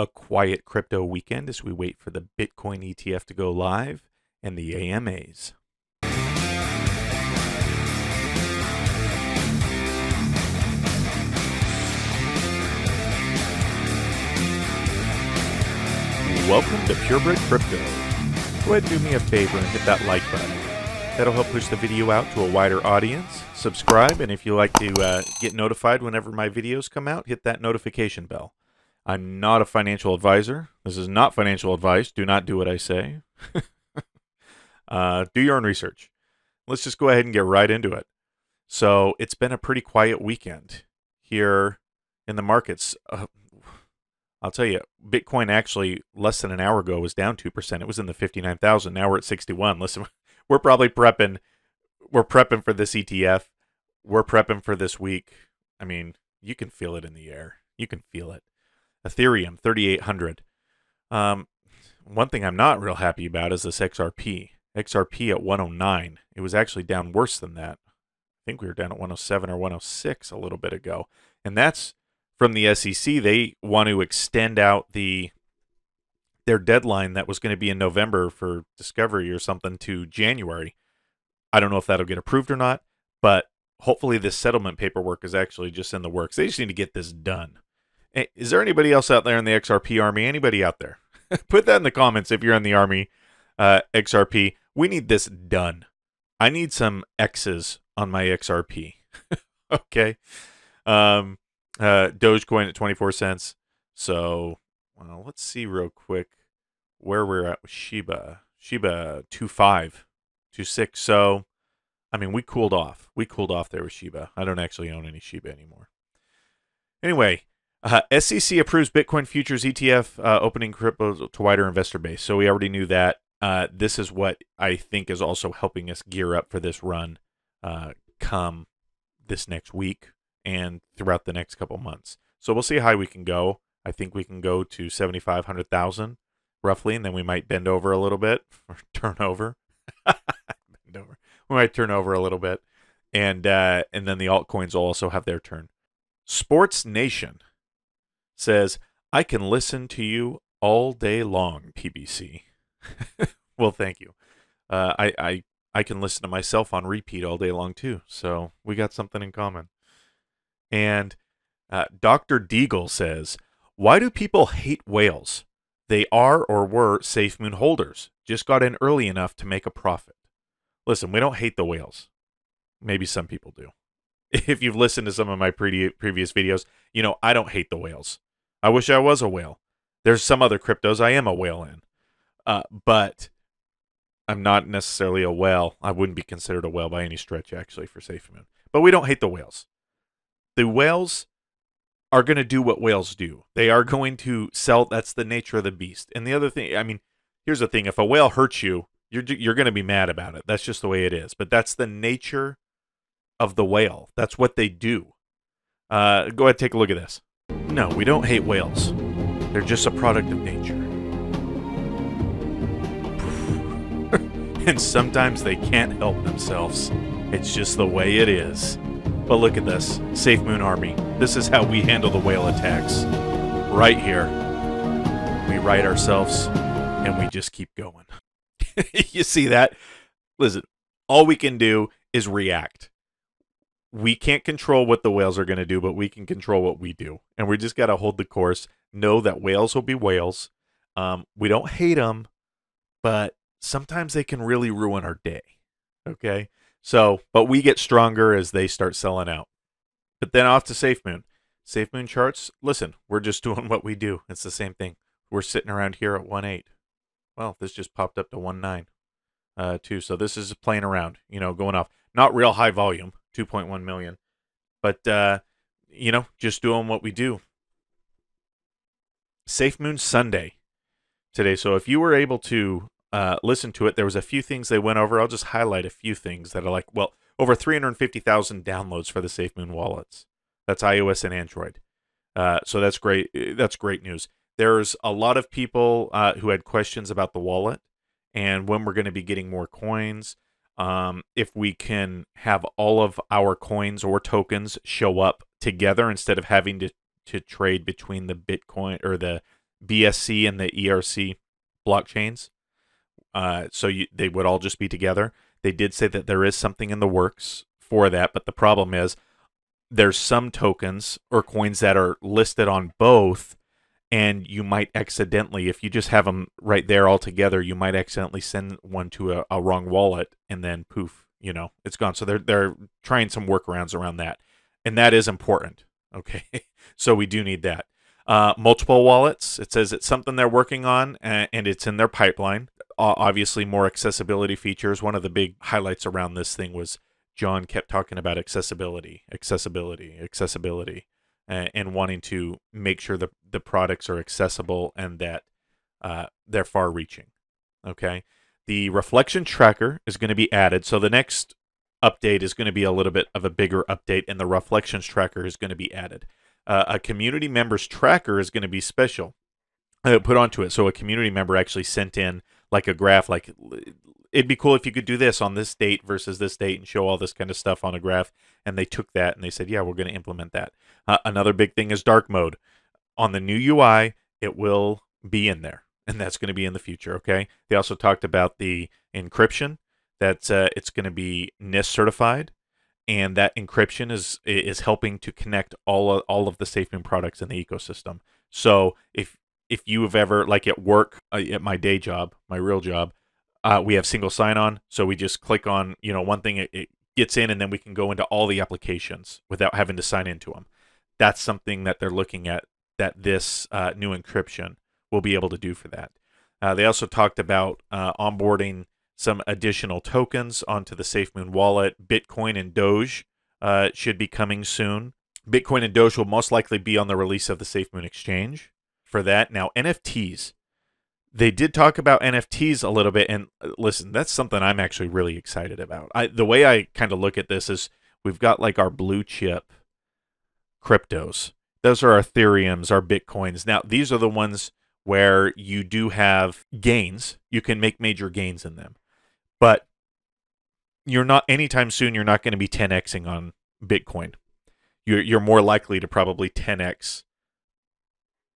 a quiet crypto weekend as we wait for the Bitcoin ETF to go live and the AMAs. Welcome to Purebred Crypto. Go ahead and do me a favor and hit that like button. That'll help push the video out to a wider audience. Subscribe, and if you like to uh, get notified whenever my videos come out, hit that notification bell. I'm not a financial advisor. This is not financial advice. Do not do what I say. uh, do your own research. Let's just go ahead and get right into it. So, it's been a pretty quiet weekend here in the markets. Uh, I'll tell you, Bitcoin actually less than an hour ago was down 2%. It was in the 59,000. Now we're at 61. Listen, we're probably prepping we're prepping for this ETF. We're prepping for this week. I mean, you can feel it in the air. You can feel it. Ethereum 3800. Um one thing I'm not real happy about is this XRP. XRP at 109. It was actually down worse than that. I think we were down at 107 or 106 a little bit ago. And that's from the SEC, they want to extend out the their deadline that was going to be in November for discovery or something to January. I don't know if that'll get approved or not, but hopefully this settlement paperwork is actually just in the works. They just need to get this done. Is there anybody else out there in the XRP army? Anybody out there? Put that in the comments if you're in the army uh, XRP. We need this done. I need some X's on my XRP. okay. Um, uh, Dogecoin at 24 cents. So, well, let's see real quick where we're at with Shiba. Shiba 2.5, 2.6. So, I mean, we cooled off. We cooled off there with Shiba. I don't actually own any Shiba anymore. Anyway, uh, SEC approves Bitcoin futures ETF, uh, opening crypto to wider investor base. So we already knew that. Uh, this is what I think is also helping us gear up for this run uh, come this next week and throughout the next couple months. So we'll see how we can go. I think we can go to 75, 100,000 roughly, and then we might bend over a little bit or turn over. bend over. We might turn over a little bit. And uh, and then the altcoins will also have their turn. Sports Nation says, I can listen to you all day long, PBC. well, thank you. Uh, I, I I can listen to myself on repeat all day long too. So we got something in common. And uh, Dr. Deagle says, Why do people hate whales? They are or were safe moon holders, just got in early enough to make a profit. Listen, we don't hate the whales. Maybe some people do. If you've listened to some of my pre- previous videos, you know I don't hate the whales. I wish I was a whale. There's some other cryptos I am a whale in. Uh, but I'm not necessarily a whale. I wouldn't be considered a whale by any stretch, actually, for Safe Moon. But we don't hate the whales the whales are going to do what whales do. They are going to sell. That's the nature of the beast. And the other thing, I mean, here's the thing: if a whale hurts you, you're you're going to be mad about it. That's just the way it is. But that's the nature of the whale. That's what they do. Uh, go ahead, take a look at this. No, we don't hate whales. They're just a product of nature. and sometimes they can't help themselves. It's just the way it is. But look at this Safe Moon Army. This is how we handle the whale attacks. Right here. We right ourselves and we just keep going. you see that? Listen, all we can do is react. We can't control what the whales are going to do, but we can control what we do. And we just got to hold the course. Know that whales will be whales. Um, we don't hate them, but sometimes they can really ruin our day. Okay. So, but we get stronger as they start selling out. But then off to Safe Moon. Safe Moon charts, listen, we're just doing what we do. It's the same thing. We're sitting around here at 1.8. Well, this just popped up to 1.9 uh, too. So this is playing around, you know, going off. Not real high volume, 2.1 million. But, uh, you know, just doing what we do. Safe Moon Sunday today. So if you were able to uh, listen to it, there was a few things they went over. I'll just highlight a few things that are like, well, over 350,000 downloads for the SafeMoon wallets. That's iOS and Android. Uh, so that's great. That's great news. There's a lot of people uh, who had questions about the wallet and when we're going to be getting more coins. Um, if we can have all of our coins or tokens show up together instead of having to, to trade between the Bitcoin or the BSC and the ERC blockchains. Uh, so you, they would all just be together. They did say that there is something in the works for that, but the problem is there's some tokens or coins that are listed on both and you might accidentally if you just have them right there all together you might accidentally send one to a, a wrong wallet and then poof you know it's gone. So they're they're trying some workarounds around that and that is important okay? So we do need that. Uh, multiple wallets it says it's something they're working on and, it's in their pipeline. Obviously more accessibility features. One of the big highlights around this thing was john kept talking about accessibility accessibility accessibility and, wanting to make sure the, the products are accessible and that uh, they're far reaching okay the reflection tracker is going to be added. So the next update is going to be a little bit of a bigger update, and the reflections tracker is going to be added. Uh, a community member's tracker is going to be special uh, put onto it. So a community member actually sent in like a graph, like it'd be cool if you could do this on this date versus this date and show all this kind of stuff on a graph. And they took that and they said, yeah, we're going to implement that. Uh, another big thing is dark mode. On the new UI, it will be in there and that's going to be in the future. Okay. They also talked about the encryption that uh, it's going to be NIST certified, and that encryption is is helping to connect all of, all of the SafeMoon products in the ecosystem. So if if you have ever like at work uh, at my day job, my real job, uh, we have single sign on. So we just click on you know one thing, it, it gets in, and then we can go into all the applications without having to sign into them. That's something that they're looking at. That this uh, new encryption will be able to do for that. Uh, they also talked about uh, onboarding some additional tokens onto the SafeMoon wallet. Bitcoin and Doge uh, should be coming soon. Bitcoin and Doge will most likely be on the release of the SafeMoon exchange for that. Now, NFTs. They did talk about NFTs a little bit, and uh, listen, that's something I'm actually really excited about. I, the way I kind of look at this is we've got like our blue chip cryptos. Those are our Ethereums, our Bitcoins. Now, these are the ones where you do have gains. You can make major gains in them. But you're not anytime soon you're not going to be 10xing on Bitcoin. You're you're more likely to probably 10x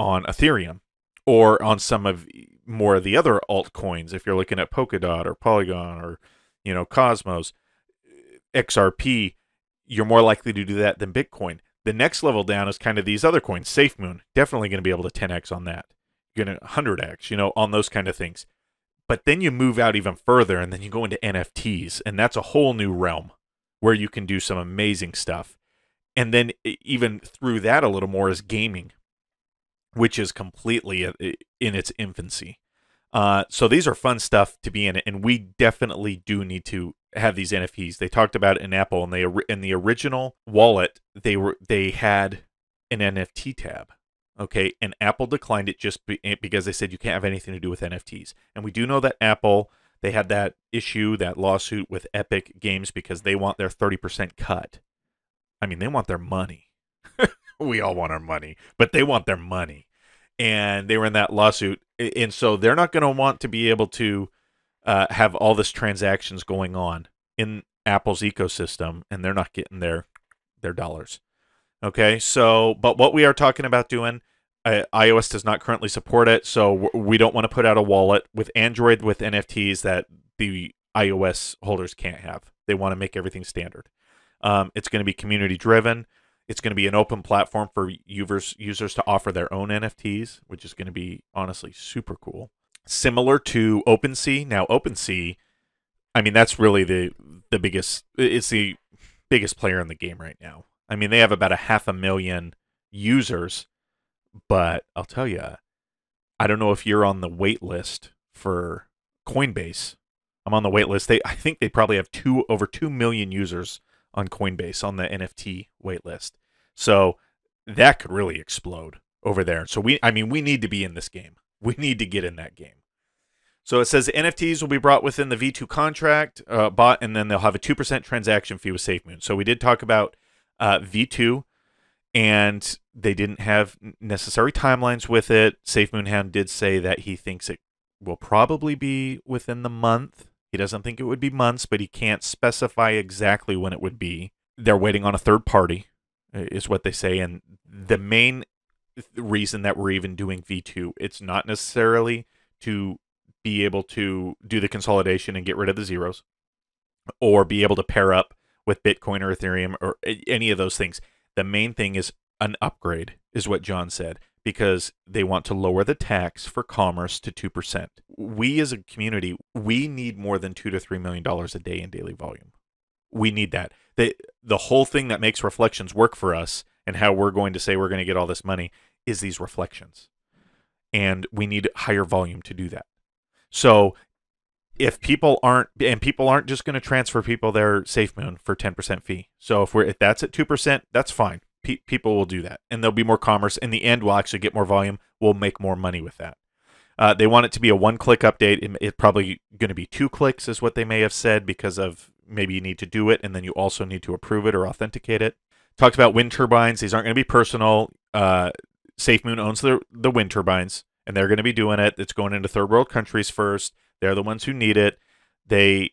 on Ethereum or on some of more of the other altcoins if you're looking at Polkadot or Polygon or you know Cosmos XRP you're more likely to do that than Bitcoin. The next level down is kind of these other coins. SafeMoon, definitely going to be able to 10x on that You're going to 100x, you know, on those kind of things. But then you move out even further and then you go into NFTs, and that's a whole new realm where you can do some amazing stuff. And then even through that a little more is gaming, which is completely in its infancy. Uh, so these are fun stuff to be in and we definitely do need to have these NFTs. They talked about in Apple, and they in the original wallet they were they had an NFT tab Okay, and Apple declined it just be, eh, because they said you can't have anything to do with NFTs. And we do know that Apple they had that issue, that lawsuit with Epic Games because they want their 30% cut. I mean, they want their money. we all want our money, but they want their money. And they were in that lawsuit. And so they're not going to want to be able to uh, have all this transactions going on in Apple's ecosystem, and they're not getting their their dollars. Okay, so but what we are talking about doing uh, iOS does not currently support it, so we don't want to put out a wallet with Android with NFTs that the iOS holders can't have. They want to make everything standard. Um, it's going to be community driven. It's going to be an open platform for users users to offer their own NFTs, which is going to be honestly super cool. Similar to OpenSea. Now, OpenSea, I mean, that's really the the biggest. It's the biggest player in the game right now. I mean, they have about a half a million users but I'll tell you, I don't know if you're on the wait list for Coinbase. I'm on the wait list. They, I think they probably have two over two million users on Coinbase on the NFT wait list. So that could really explode over there. So we, I mean, we need to be in this game. We need to get in that game. So it says NFTs will be brought within the V2 contract uh, bought, and then they'll have a two percent transaction fee with SafeMoon. So we did talk about uh, V2 and they didn't have necessary timelines with it. Safe Moonhound did say that he thinks it will probably be within the month. He doesn't think it would be months, but he can't specify exactly when it would be. They're waiting on a third party, is what they say, and the main reason that we're even doing V2. It's not necessarily to be able to do the consolidation and get rid of the zeros or be able to pair up with Bitcoin or Ethereum or any of those things. The main thing is an upgrade, is what John said, because they want to lower the tax for commerce to 2%. We as a community, we need more than 2 to 3 million dollars a day in daily volume. We need that. The the whole thing that makes reflections work for us and how we're going to say we're going to get all this money is these reflections. And we need higher volume to do that. So if people aren't and people aren't just going to transfer people their SafeMoon for 10% fee. So if we're if that's at 2%, that's fine. Pe- people will do that and there'll be more commerce. In the end, we'll actually get more volume. We'll make more money with that. Uh, they want it to be a one-click update. It, it's probably going to be two clicks, is what they may have said, because of maybe you need to do it and then you also need to approve it or authenticate it. Talked about wind turbines. These aren't going to be personal. Uh, SafeMoon owns the the wind turbines, and they're going to be doing it. It's going into third world countries first. They're the ones who need it. They,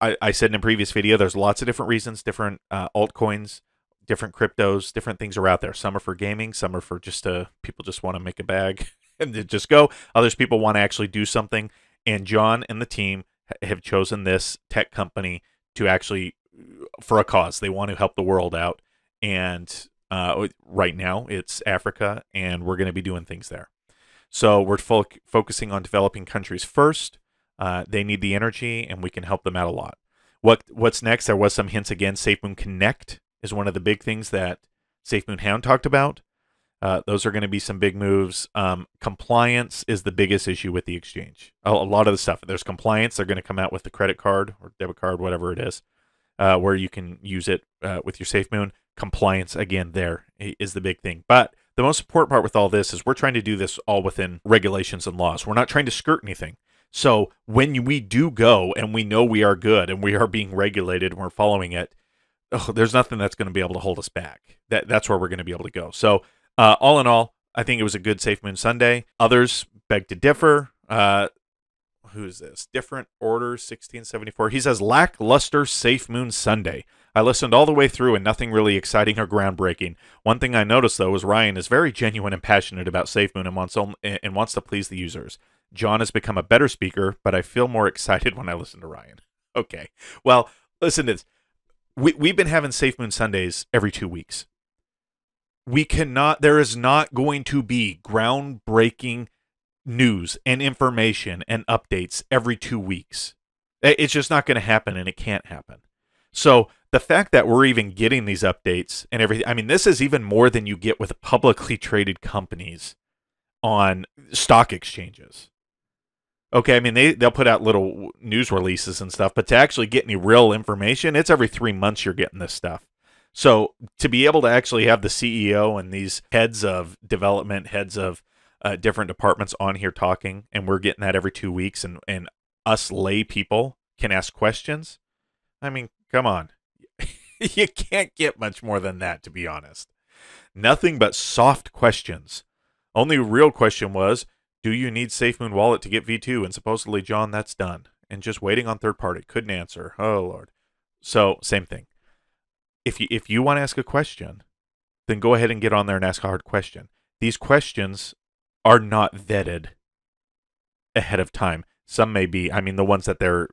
I, I said in a previous video, there's lots of different reasons, different uh, altcoins, different cryptos, different things are out there. Some are for gaming, some are for just to people just want to make a bag and just go. Others people want to actually do something. And John and the team have chosen this tech company to actually for a cause. They want to help the world out, and uh, right now it's Africa, and we're going to be doing things there. So we're fo- focusing on developing countries first. Uh, they need the energy, and we can help them out a lot. What What's next? There was some hints again. SafeMoon Connect is one of the big things that SafeMoon Hound talked about. Uh, those are going to be some big moves. Um, compliance is the biggest issue with the exchange. A, a, lot of the stuff there's compliance. They're going to come out with the credit card or debit card, whatever it is, uh, where you can use it uh, with your SafeMoon. Compliance again, there is the big thing. But the most important part with all this is we're trying to do this all within regulations and laws. We're not trying to skirt anything. So when we do go and we know we are good and we are being regulated and we're following it, oh, there's nothing that's going to be able to hold us back. That that's where we're going to be able to go. So uh, all in all, I think it was a good Safe Moon Sunday. Others beg to differ. Uh, who's this? Different Order 1674. He says lackluster Safe Moon Sunday. I listened all the way through and nothing really exciting or groundbreaking. One thing I noticed though is Ryan is very genuine and passionate about SafeMoon and wants and wants to please the users. John has become a better speaker, but I feel more excited when I listen to Ryan. Okay. Well, listen to this. We, we've been having Safe Moon Sundays every two weeks we cannot there is not going to be groundbreaking news and information and updates every 2 weeks. It's just not going to happen and it can't happen. So the fact that we're even getting these updates and everything, I mean, this is even more than you get with publicly traded companies on stock exchanges. Okay, I mean they they'll put out little news releases and stuff, but to actually get any real information, it's every three months you're getting this stuff. So to be able to actually have the CEO and these heads of development, heads of uh, different departments on here talking, and we're getting that every two weeks, and and us lay people can ask questions. I mean, come on, you can't get much more than that, to be honest. Nothing but soft questions. Only real question was, do you need SafeMoon Wallet to get V2? And supposedly, John, that's done. And just waiting on third party. Couldn't answer. Oh, Lord. So, same thing if you if you want to ask a question, then go ahead and get on there and ask a hard question. These questions are not vetted ahead of time. Some may be. I mean, the ones that they're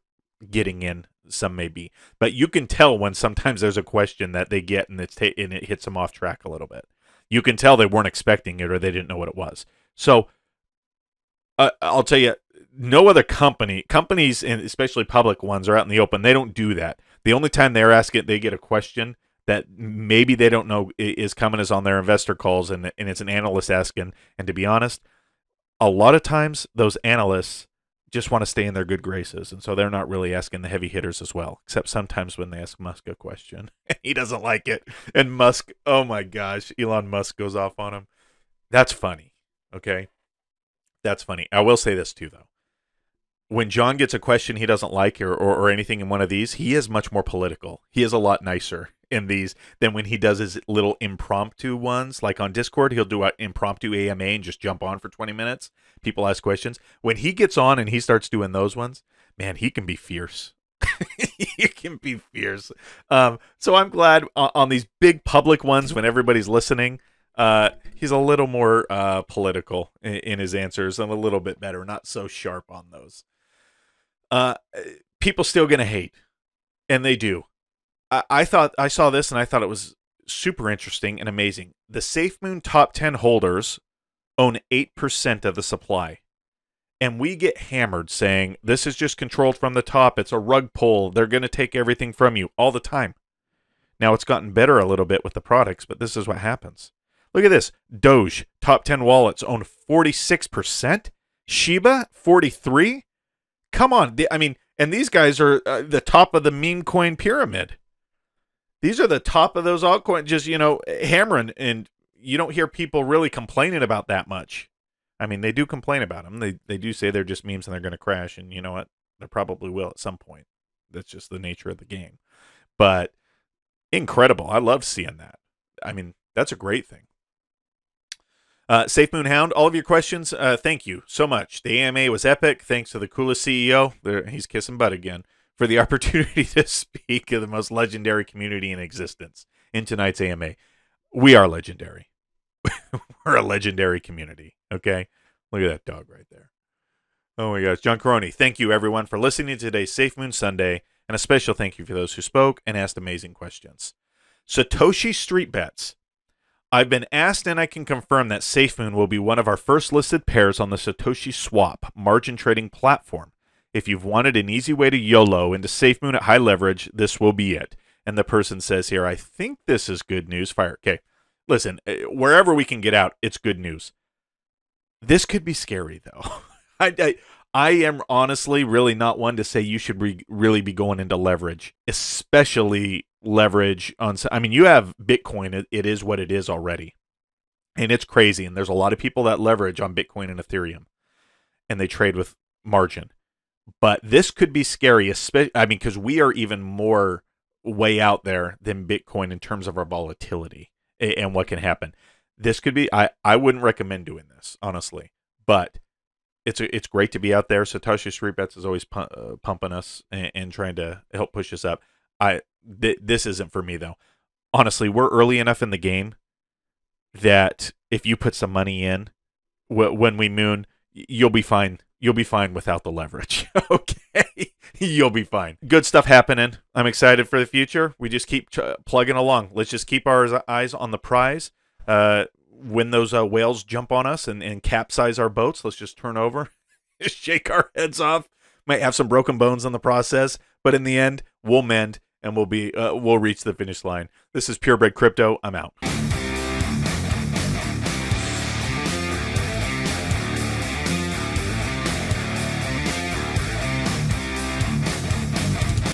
getting in, some may be. But you can tell when sometimes there's a question that they get and it's ta- and it hits them off track a little bit. You can tell they weren't expecting it or they didn't know what it was. So uh, I'll tell you, no other company, companies, and especially public ones, are out in the open. They don't do that. The only time they're asking, they get a question that maybe they don't know is coming is on their investor calls, and and it's an analyst asking. And to be honest, a lot of times those analysts just want to stay in their good graces, and so they're not really asking the heavy hitters as well. Except sometimes when they ask Musk a question, he doesn't like it, and Musk, oh my gosh, Elon Musk goes off on him. That's funny. Okay, that's funny. I will say this too, though when John gets a question he doesn't like or, or, or, anything in one of these, he is much more political. He is a lot nicer in these than when he does his little impromptu ones. Like on Discord, he'll do an impromptu AMA and just jump on for 20 minutes. People ask questions. When he gets on and he starts doing those ones, man, he can be fierce. he can be fierce. Um, so I'm glad on, on these big public ones when everybody's listening. Uh, he's a little more uh, political in, in, his answers and a little bit better, not so sharp on those. Uh, people still gonna hate, and they do. I, I thought I saw this and I thought it was super interesting and amazing. The SafeMoon top ten holders own eight percent of the supply and we get hammered saying this is just controlled from the top. It's a rug pull. They're going to take everything from you all the time. Now it's gotten better a little bit with the products but this is what happens. Look at this. Doge top 10 wallets own 46% shiba 43 come on i mean and these guys are uh, the top of the meme coin pyramid these are the top of those altcoins just you know hammering and you don't hear people really complaining about that much I mean, they do complain about them. They they do say they're just memes and they're going to crash, and you know what? They probably will at some point. That's just the nature of the game. But incredible. I love seeing that. I mean, that's a great thing. Uh, Safe Moon Hound, all of your questions, uh, thank you so much. The AMA was epic. Thanks to the coolest CEO. There, he's kissing butt again for the opportunity to speak of the most legendary community in existence in tonight's AMA. We are legendary. We're a legendary community. Okay. Look at that dog right there. Oh my gosh. John Karony, thank you everyone for listening to today's Safe Moon Sunday. And a special thank you for those who spoke and asked amazing questions. Satoshi Street Bets. I've been asked and I can confirm that SafeMoon will be one of our first listed pairs on the Satoshi Swap margin trading platform. If you've wanted an easy way to YOLO into SafeMoon at high leverage, this will be it. And the person says here, I think this is good news. Fire. Okay listen, eh, wherever we can get out, it's good news. This could be scary though. I, I, I am honestly really not one to say you should be, really be going into leverage, especially leverage on. I mean, you have Bitcoin; it, it is what it is already, and it's crazy. And there's a lot of people that leverage on Bitcoin and Ethereum, and they trade with margin. But this could be scary, especially. I mean, because we are even more way out there than Bitcoin in terms of our volatility and what can happen. This could be I I wouldn't recommend doing this honestly, but it's a, it's great to be out there. Satoshi Street Bets is always pu- uh, pumping us and, and, trying to help push us up. I th- this isn't for me though. Honestly, we're early enough in the game that if you put some money in when we moon, you'll be fine. You'll be fine without the leverage. okay, you'll be fine. Good stuff happening. I'm excited for the future. We just keep ch- plugging along. Let's just keep our eyes on the prize. Uh, when those uh, whales jump on us and, and capsize our boats, let's just turn over, shake our heads off. Might have some broken bones in the process, but in the end, we'll mend and we'll be uh, we'll reach the finish line. This is Purebred Crypto. I'm out.